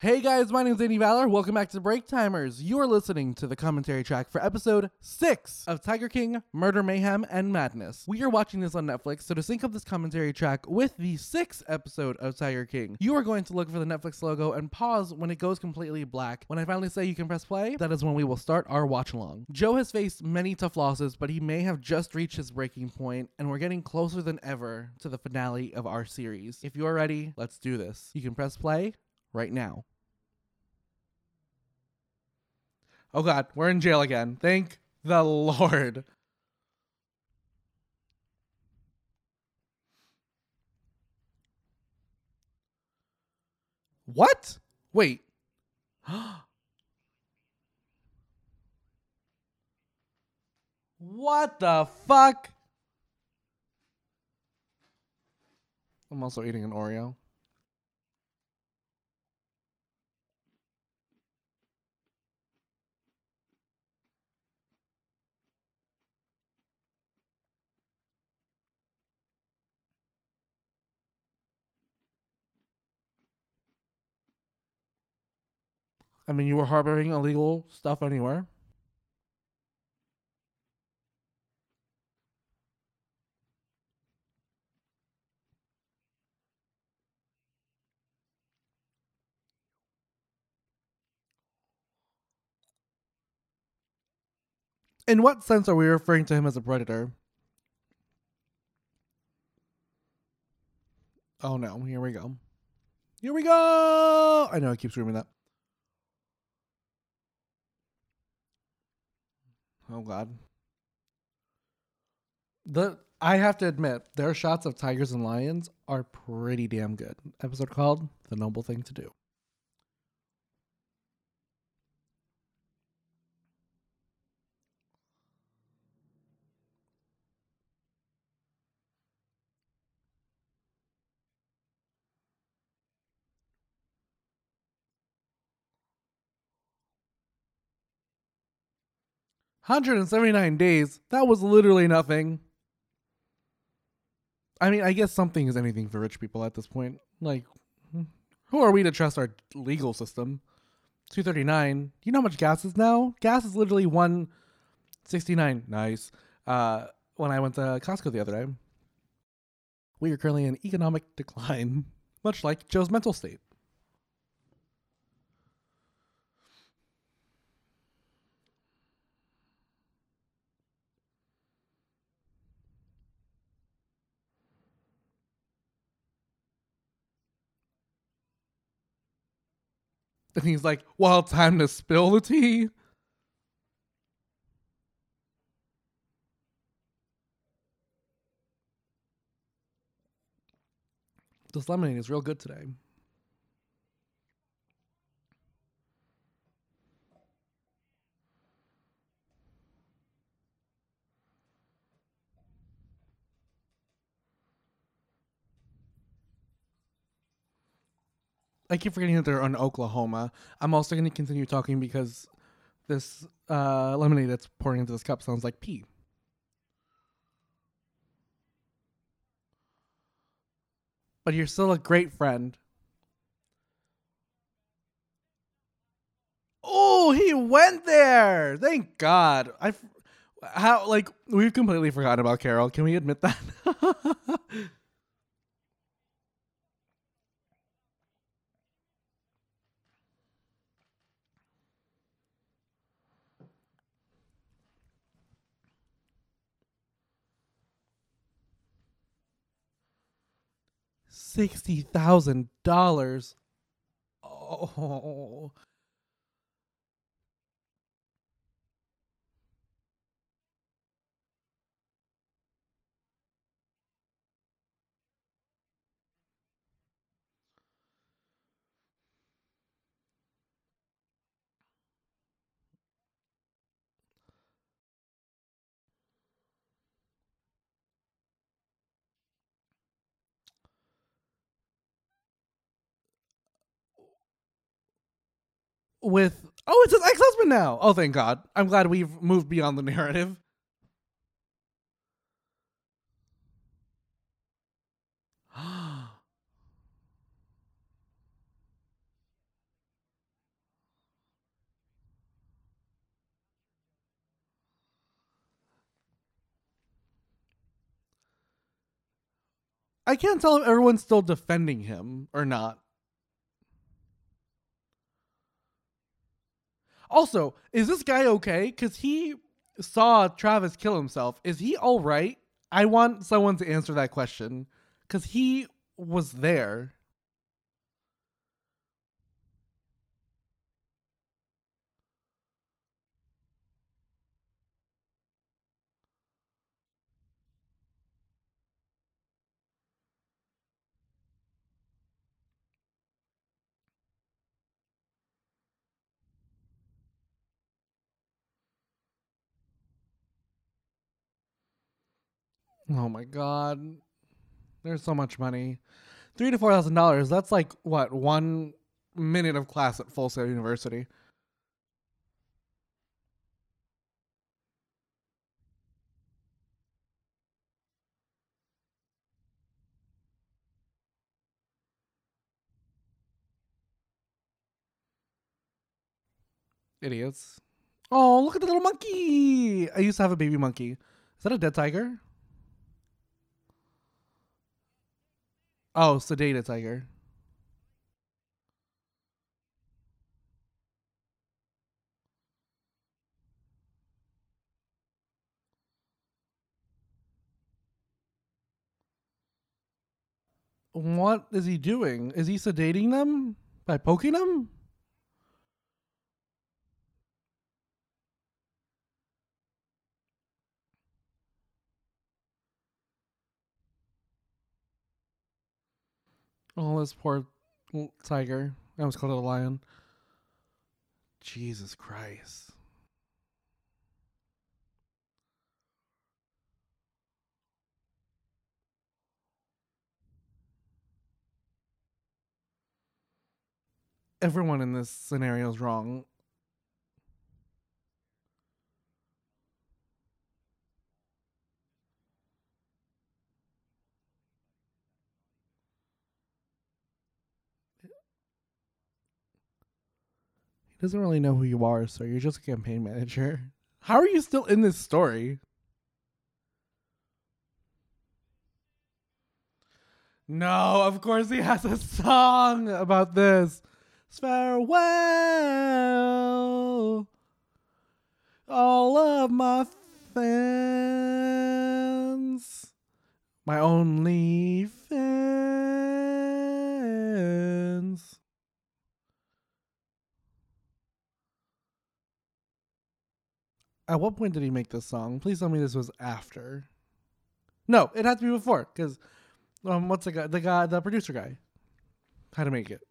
Hey guys, my name is Andy Valor. Welcome back to Break Timers. You are listening to the commentary track for episode 6 of Tiger King Murder, Mayhem, and Madness. We are watching this on Netflix, so to sync up this commentary track with the 6th episode of Tiger King, you are going to look for the Netflix logo and pause when it goes completely black. When I finally say you can press play, that is when we will start our watch along. Joe has faced many tough losses, but he may have just reached his breaking point, and we're getting closer than ever to the finale of our series. If you are ready, let's do this. You can press play right now. Oh God, we're in jail again. Thank the Lord. What? Wait. what the fuck? I'm also eating an Oreo. I mean, you were harboring illegal stuff anywhere. In what sense are we referring to him as a predator? Oh no, here we go. Here we go. I know I keep screaming that. Oh god. The I have to admit, their shots of tigers and lions are pretty damn good. Episode called The Noble Thing to Do. Hundred and seventy nine days. That was literally nothing. I mean, I guess something is anything for rich people at this point. Like, who are we to trust our legal system? 239. You know how much gas is now? Gas is literally 169. Nice. Uh, when I went to Costco the other day, we are currently in economic decline, much like Joe's mental state. And he's like, well, time to spill the tea. This lemonade is real good today. I keep forgetting that they're in Oklahoma. I'm also going to continue talking because this uh, lemonade that's pouring into this cup sounds like pee. But you're still a great friend. Oh, he went there. Thank God. I how like we've completely forgotten about Carole. Can we admit that? Sixty thousand dollars. Oh. with oh, it's his ex husband now. Oh, thank God. I'm glad we've moved beyond the narrative. I can't tell if everyone's still defending him or not. Also, is this guy okay? Because he saw Travis kill himself. Is he all right? I want someone to answer that question because he was there. Oh my god. There's so much money. Three to four thousand dollars. That's like what, one minute of class at Full Sail University. Idiots. Oh, look at the little monkey. I used to have a baby monkey. Is that a dead tiger? Oh, sedated tiger. What is he doing? Is he sedating them by poking them? Oh, this poor tiger. I almost called it a lion. Jesus Christ. Everyone in this scenario is wrong. Doesn't really know who you are, so you're just a campaign manager. How are you still in this story? No, of course he has a song about this. Farewell, all of my fans, my only fans. At what point did he make this song? Please tell me this was after. No, it had to be before, because um, what's the guy? The guy, the producer guy, had to make it.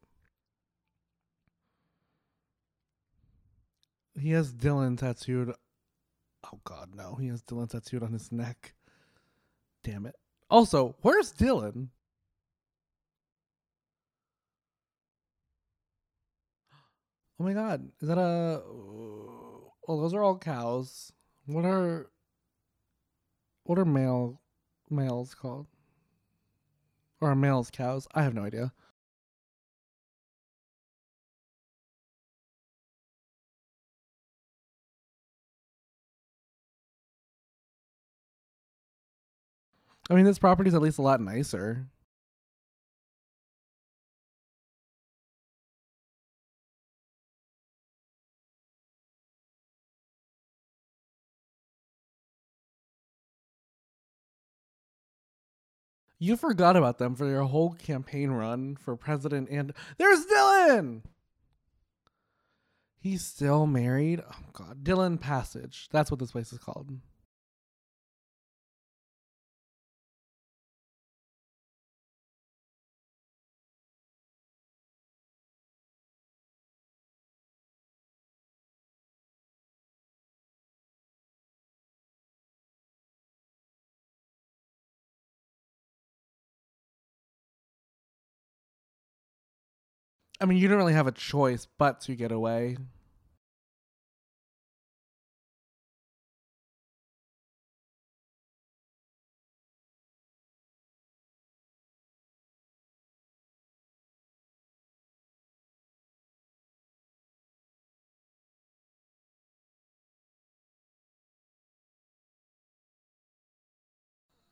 He has Dillon tattooed. Oh God, no! He has Dillon tattooed on his neck. Damn it! Also, where's Dillon? Oh my God! Is that a? Well, those are all cows. What are? What are male males called? Or are males cows? I have no idea. I mean, this property's at least a lot nicer. You forgot about them for your whole campaign run for president, and there's Dillon. He's still married. Oh God, Dillon Passage. That's what this place is called. I mean, you don't really have a choice but to get away.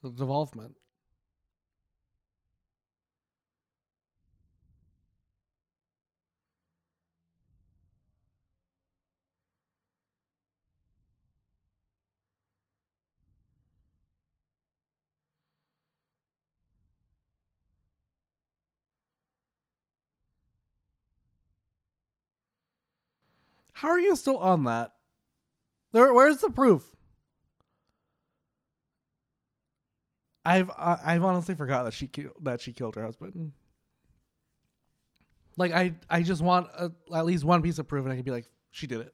Devolvement. How are you still on that? There, where's the proof? I've I've honestly forgot that she that she killed her husband. Like I I just want a, at least one piece of proof, and I can be like, she did it.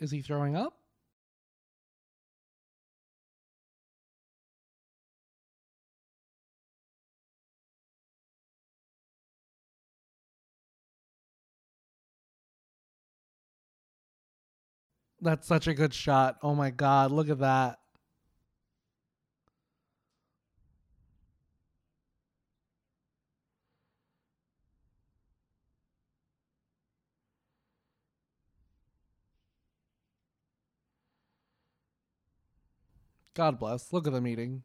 Is he throwing up? That's such a good shot. Oh my god, look at that. God bless. Look at the meeting.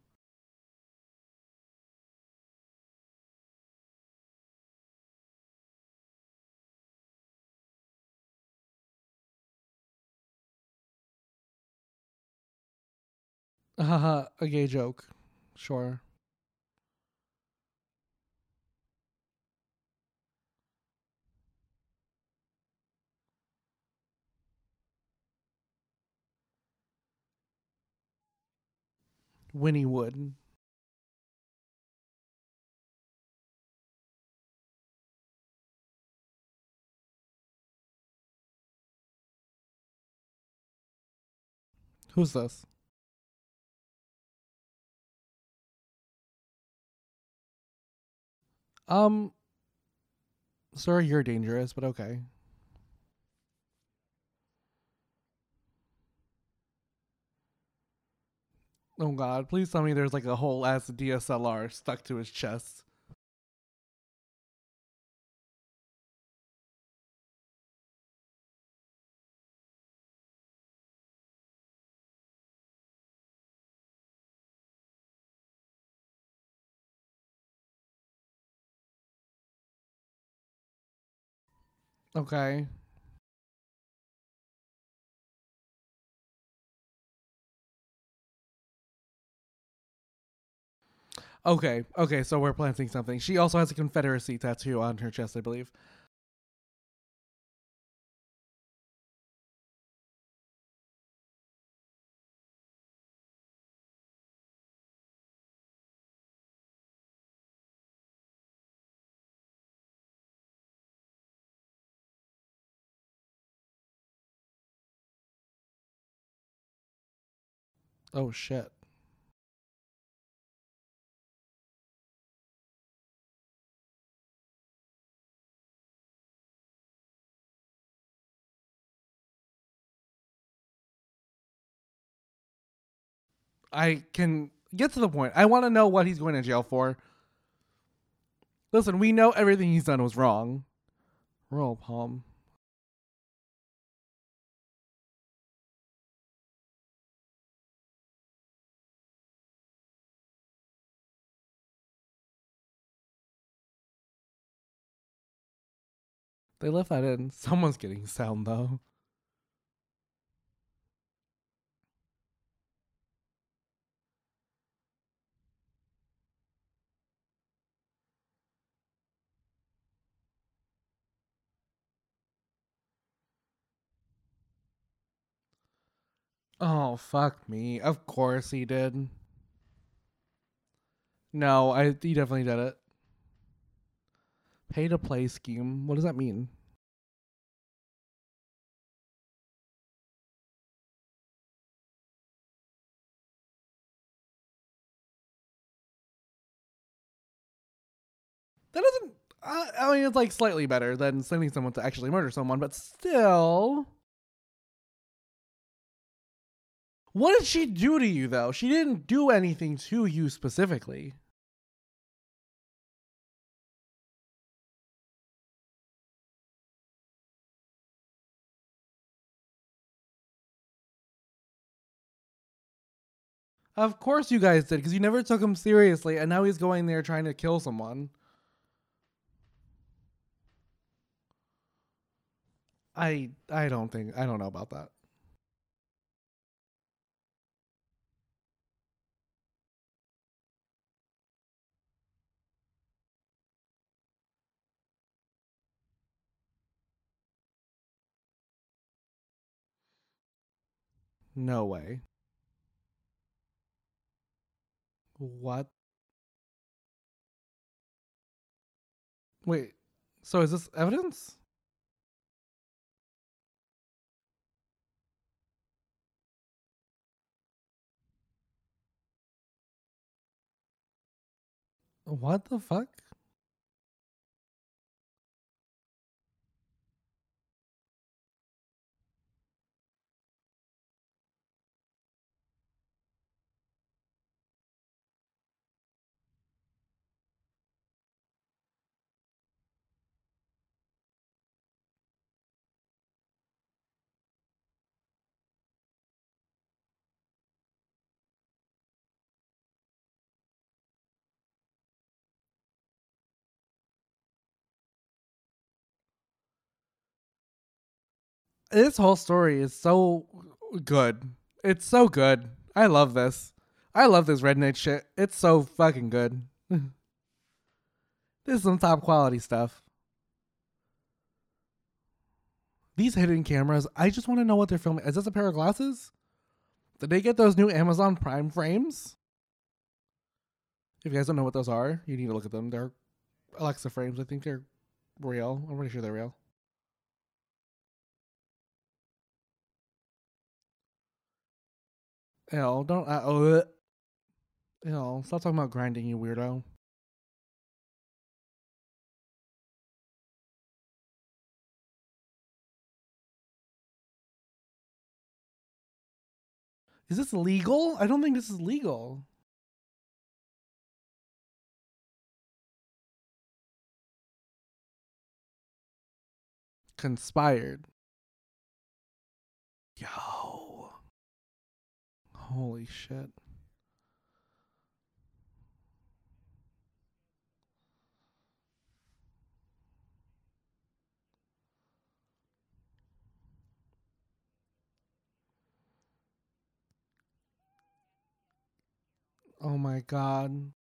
Haha, a gay joke. Sure. Winnie Wood. Who's this? Um, sir, you're dangerous, but okay. Oh god, please tell me there's like a whole ass DSLR stuck to his chest. Okay. Okay, okay, so we're planting something. She also has a Confederacy tattoo on her chest, I believe. Oh shit. I can get to the point. I want to know what he's going to jail for. Listen, we know everything he's done was wrong. Royal Palm. They left that in. Someone's getting sound though. Oh fuck me. Of course he did. No, I he definitely did it. Pay to play scheme. What does that mean? That doesn't. I, I mean, it's like slightly better than sending someone to actually murder someone, but still. What did she do to you, though? She didn't do anything to you specifically. Of course you guys did, because you never took him seriously, and now he's going there trying to kill someone. I I don't think I don't know about that. No way. What? Wait. So is this evidence? What the fuck? This whole story is so good. It's so good. I love this. I love this redneck shit. It's so fucking good. this is some top quality stuff. These hidden cameras, I just want to know what they're filming. Is this a pair of glasses? Did they get those new Amazon Prime frames? If you guys don't know what those are, you need to look at them. They're Alexa frames. I think they're real. I'm pretty sure they're real. Ew, don't. Uh, oh, Ew, stop talking about grinding, you weirdo. Is this legal? I don't think this is legal. Conspired. Yo. Holy shit. Oh my god.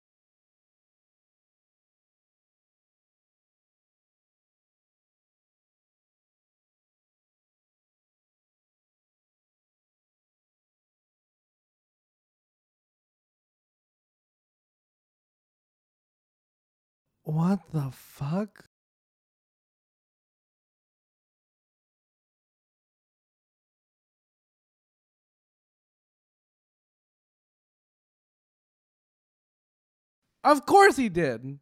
What the fuck? Of course he did.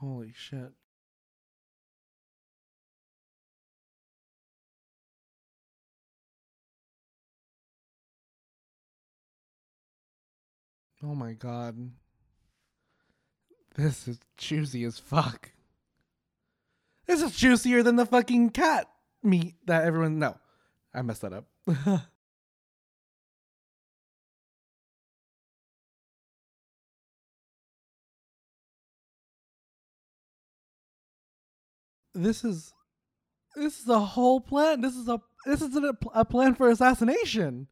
Holy shit. Oh my god. This is juicy as fuck. This is juicier than the fucking cat meat that everyone. No, I messed that up. this is this is a whole plan. This is a this is a, a plan for assassination.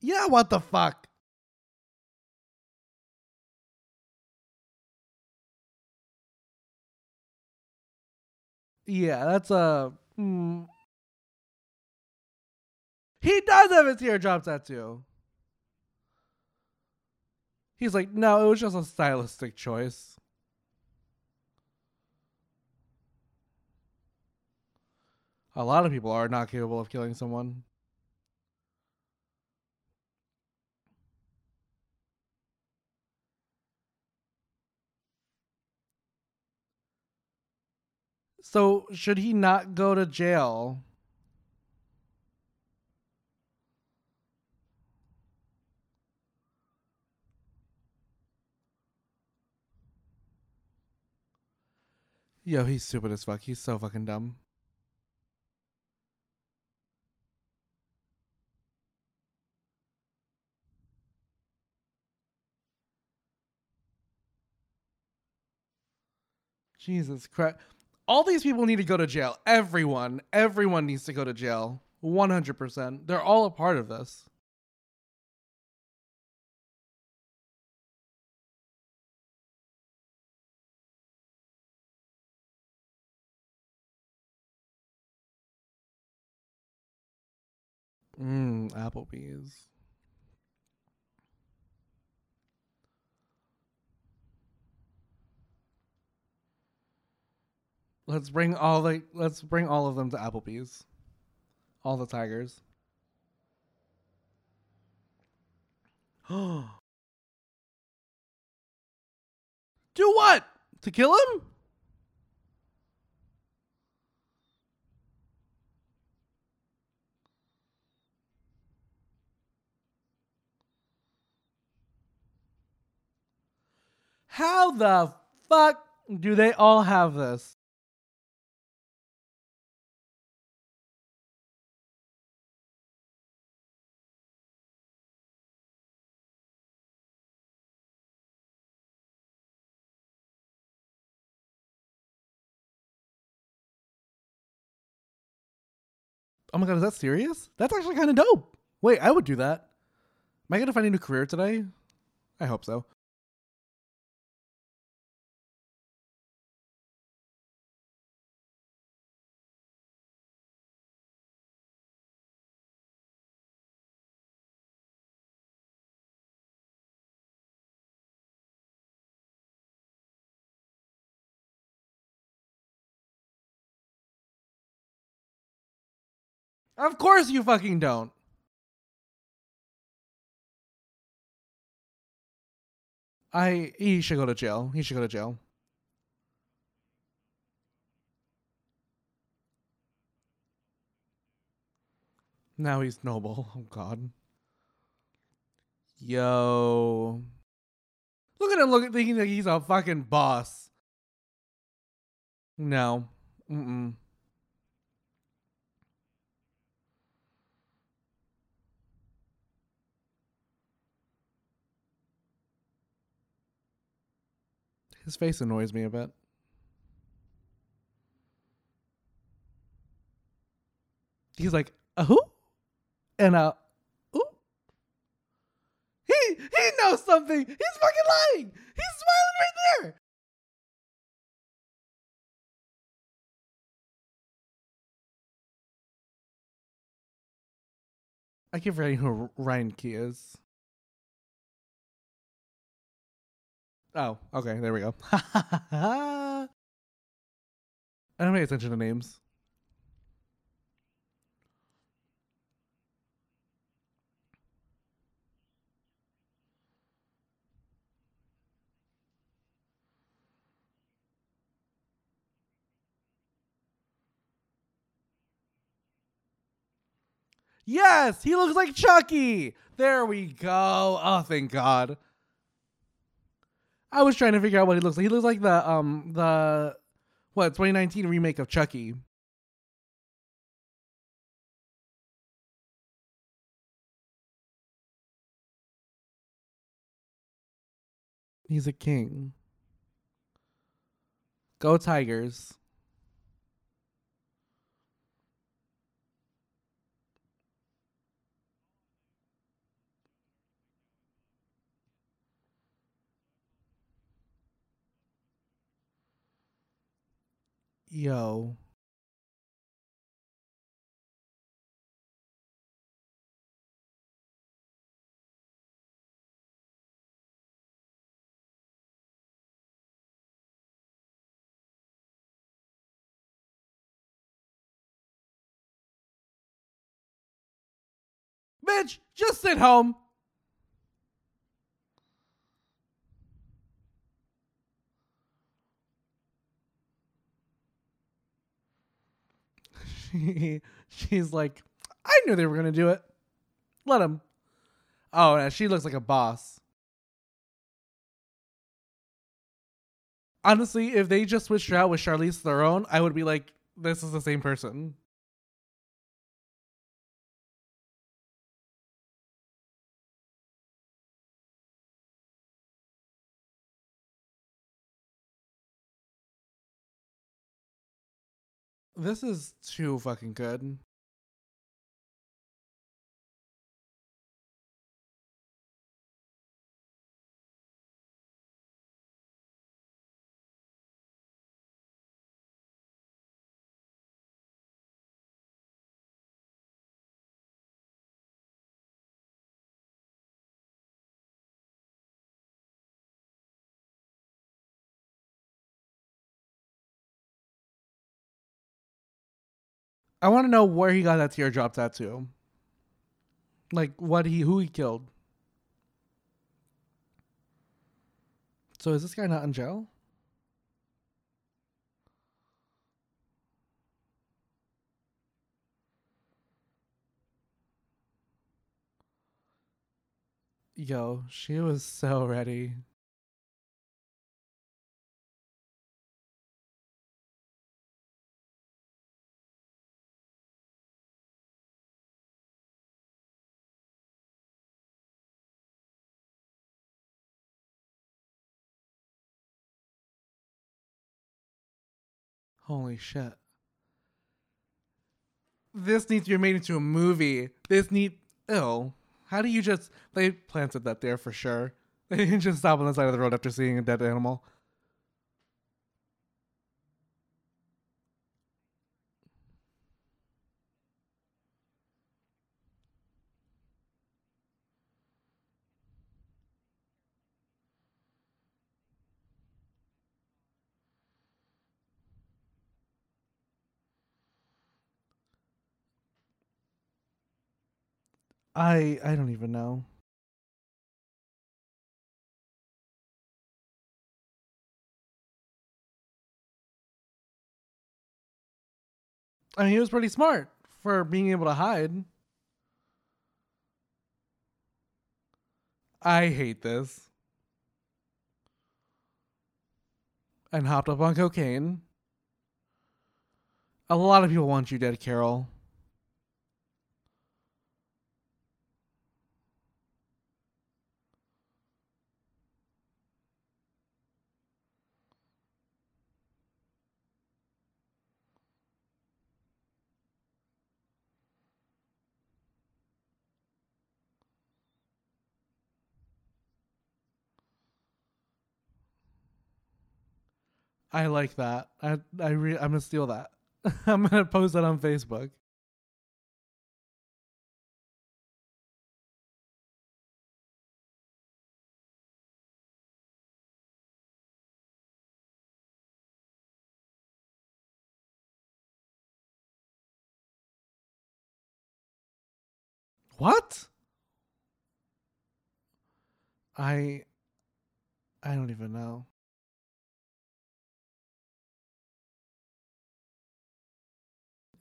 Yeah, what the fuck? Yeah, that's a. Mm. He does have a teardrop tattoo. He's like, no, it was just a stylistic choice. A lot of people are not capable of killing someone. So, should he not go to jail? Yo, he's stupid as fuck. He's so fucking dumb. Jesus Christ. All these people need to go to jail. Everyone, everyone needs to go to jail. 100%. They're all a part of this. Mmm, Applebee's. Let's bring all the let's bring all of them to Applebee's. All the tigers. Do what? To kill him? How the fuck do they all have this? Oh my god, is that serious? That's actually kind of dope. Wait, I would do that. Am I gonna find a new career today? I hope so. Of course you fucking don't. I he should go to jail. He should go to jail. Now he's noble. Oh god. Yo. Look at him looking thinking that he's a fucking boss. No. Mm-mm. His face annoys me a bit. He's like, a who? And a ooh. He he knows something. He's fucking lying. He's smiling right there. I keep forgetting who Reinke is. Oh, okay, there we go. I don't pay attention to names. Yes, he looks like Chucky. There we go. Oh, thank God. I was trying to figure out what he looks like. He looks like the um the what 2019 remake of Chucky. He's a king. Go Tigers. Yo. Bitch, just sit home. She, she's like, I knew they were gonna do it. Let him. Oh, yeah, she looks like a boss. Honestly, if they just switched her out with Charlize Theron, I would be like, this is the same person. This is too fucking good. I want to know where he got that teardrop tattoo. Like what he who he killed. So is this guy not in jail? Yo, she was so ready. Holy shit. This needs to be made into a movie. This need ew. How do you just they planted that there for sure. They didn't just stop on the side of the road after seeing a dead animal. I I don't even know. I mean, he was pretty smart for being able to hide. I hate this. And hopped up on cocaine. A lot of people want you dead, Carole. I like that. I I re- I'm gonna steal that. I'm gonna post that on Facebook. What? I I don't even know.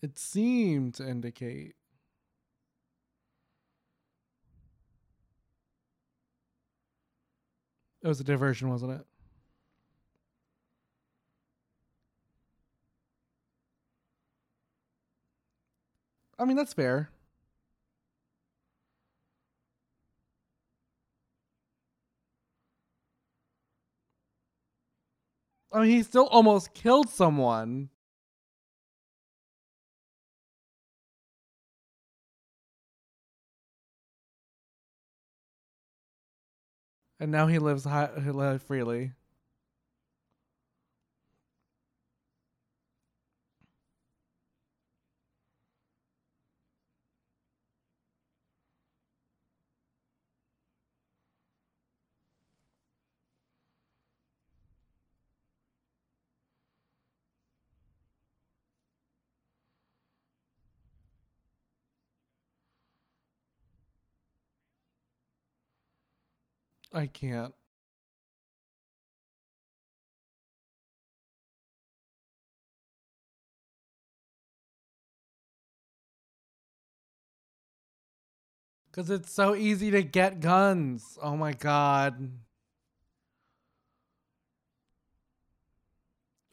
It seemed to indicate. It was a diversion, wasn't it? I mean, that's fair. I mean, he still almost killed someone. And now he lives high, he lives freely. I can't. Because it's so easy to get guns. Oh my god.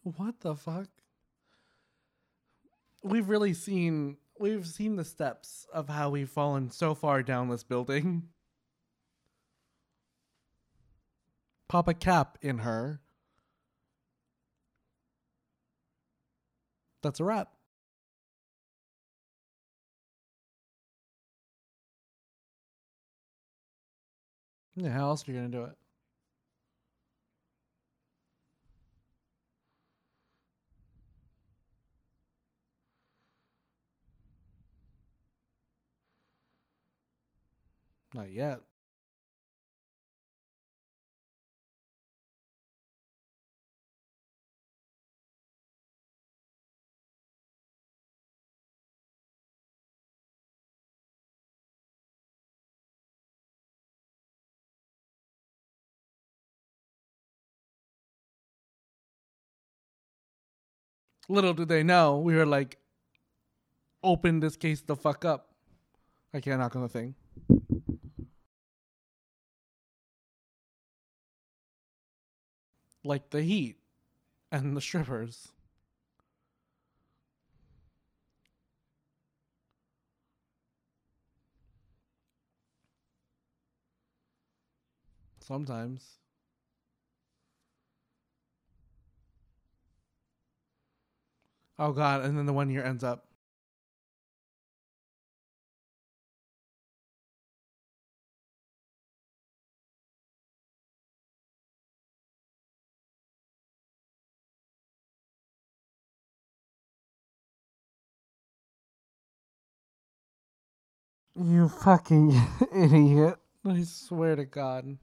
What the fuck? We've really seen we've seen the steps of how we've fallen so far down this building. Pop a Cap in her. That's a wrap. Yeah, how else are you going to do it? Not yet. Little do they know we were like, open this case the fuck up. I can't knock on the thing. Like the heat and the strippers. Sometimes. Oh god, and then the one year ends up. You fucking idiot. I swear to God.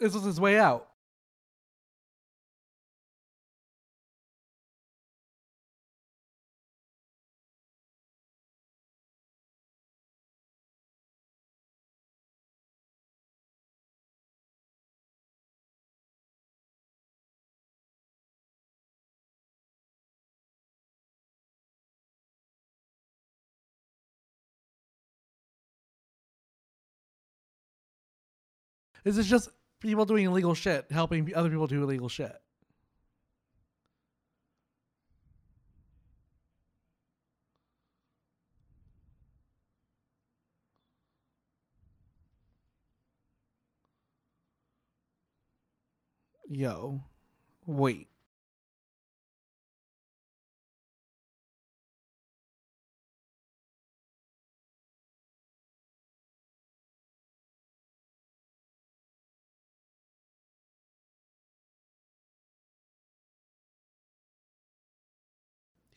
This was his way out. This is just people doing illegal shit, helping other people do illegal shit. Yo, wait.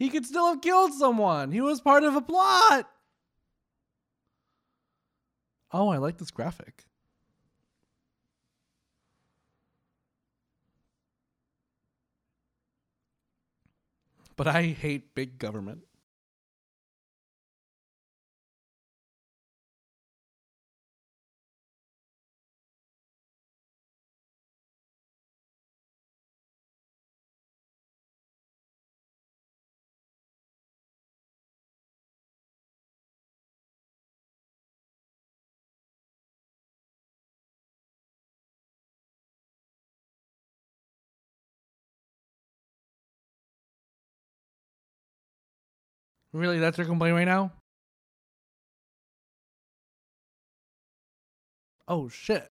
He could still have killed someone. He was part of a plot. Oh, I like this graphic. But I hate big government. Really, that's your complaint right now? Oh shit.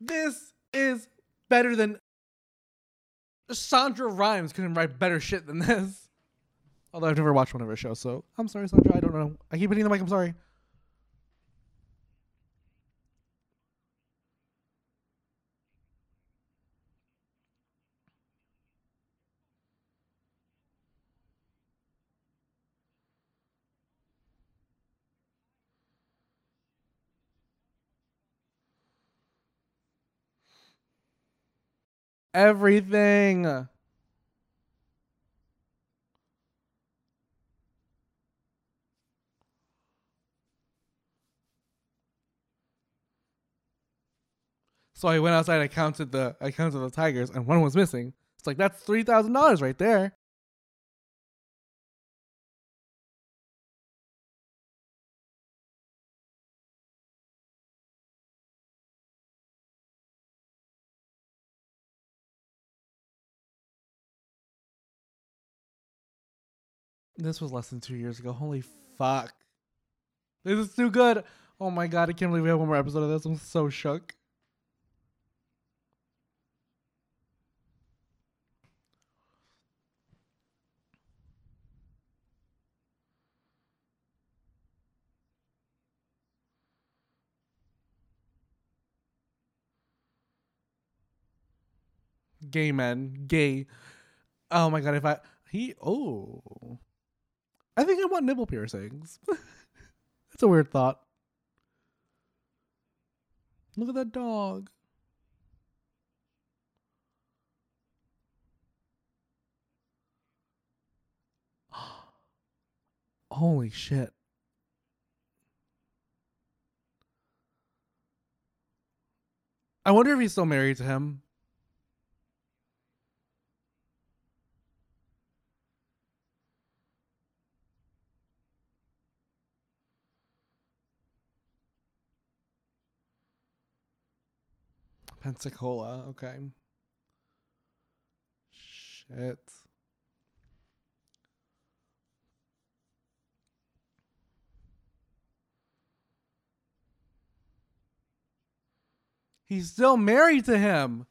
This is better than Sandra Rhimes couldn't write better shit than this. Although I've never watched one of her shows, so I'm sorry, Sandra. I don't know. I keep hitting the mic. I'm sorry. Everything. So I went outside. I counted the I counted the tigers, and one was missing. It's like that's three thousand dollars right there. This was less than two years ago. Holy fuck. This is too good. Oh my god, I can't believe we have one more episode of this. I'm so shook. Gay men. Gay. Oh my god, if I he oh I think I want nipple piercings. That's a weird thought. Look at that dog. Holy shit. I wonder if he's still married to him. Pensacola, okay. Shit. He's still married to him.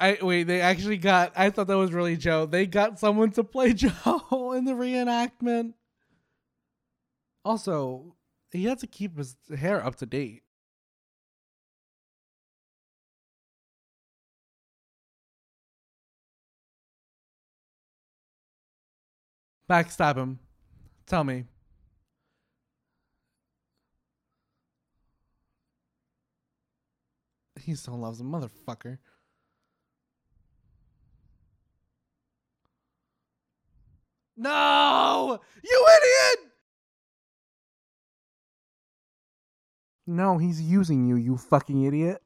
I wait, they actually got I thought that was really Joe. They got someone to play Joe in the reenactment. Also, he had to keep his hair up to date. Backstab him. Tell me. He still loves a motherfucker. No! You idiot! No, he's using you, you fucking idiot.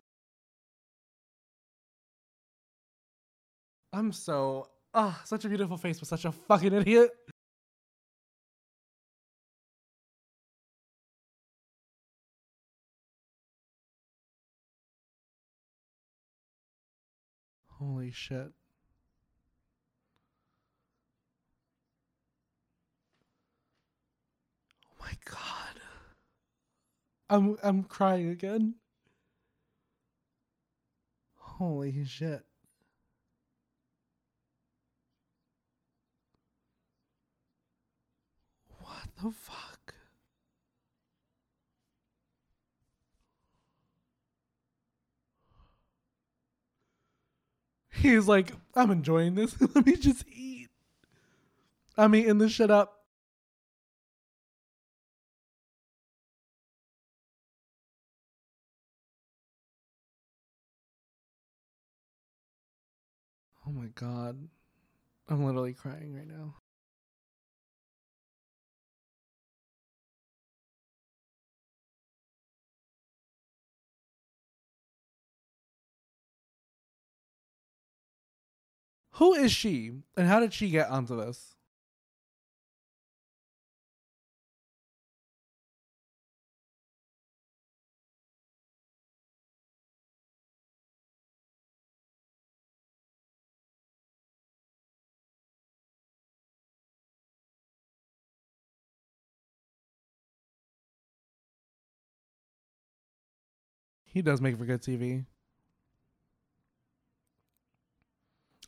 I'm so ah, such a beautiful face, but such a fucking idiot. Holy shit. Oh my god. I'm I'm crying again. Holy shit. What the fuck? He's like, I'm enjoying this. Let me just eat. I'm eating this shit up. God. I'm literally crying right now. Who is she and how did she get onto this? He does make for good TV.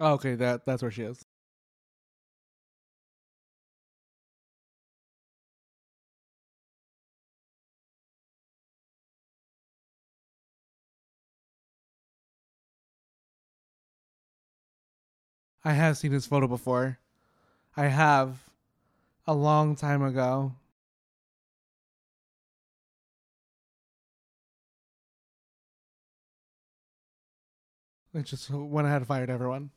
Oh, okay, that that's where she is. I have seen his photo before. I have a long time ago. It just went ahead and fired everyone.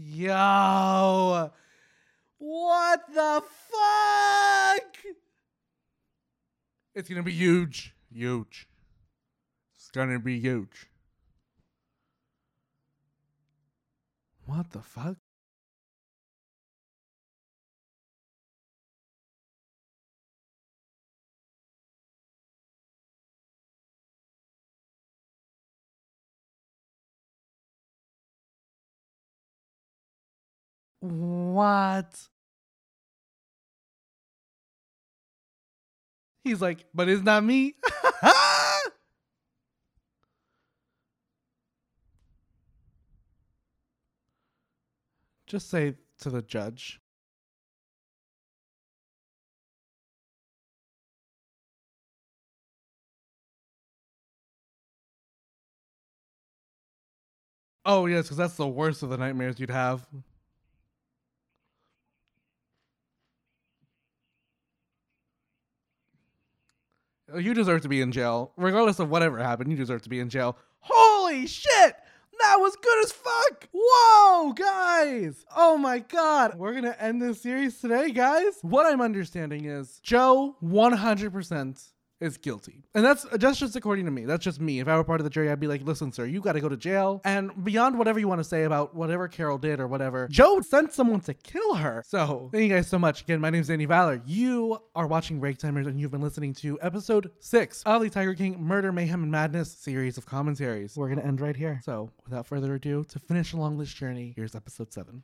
Yo. What the fuck? It's gonna be huge. Huge. It's gonna be huge. What the fuck? What? He's like, but it's not me. Just say to the judge. Oh, yes, because that's the worst of the nightmares you'd have. You deserve to be in jail. Regardless of whatever happened, you deserve to be in jail. Holy shit! That was good as fuck! Whoa, guys! Oh my god! We're gonna end this series today, guys. What I'm understanding is Joe 100% is guilty. And that's that's just according to me. That's just me. If I were part of the jury, I'd be like, listen, sir, you gotta go to jail. And beyond whatever you want to say about whatever Carole did or whatever, Joe sent someone to kill her. So thank you guys so much. Again, my name is Danny Valor. You are watching Break Timers and you've been listening to episode six of the Tiger King Murder, Mayhem, and Madness series of commentaries. We're gonna end right here. So without further ado, to finish along this journey, here's episode seven.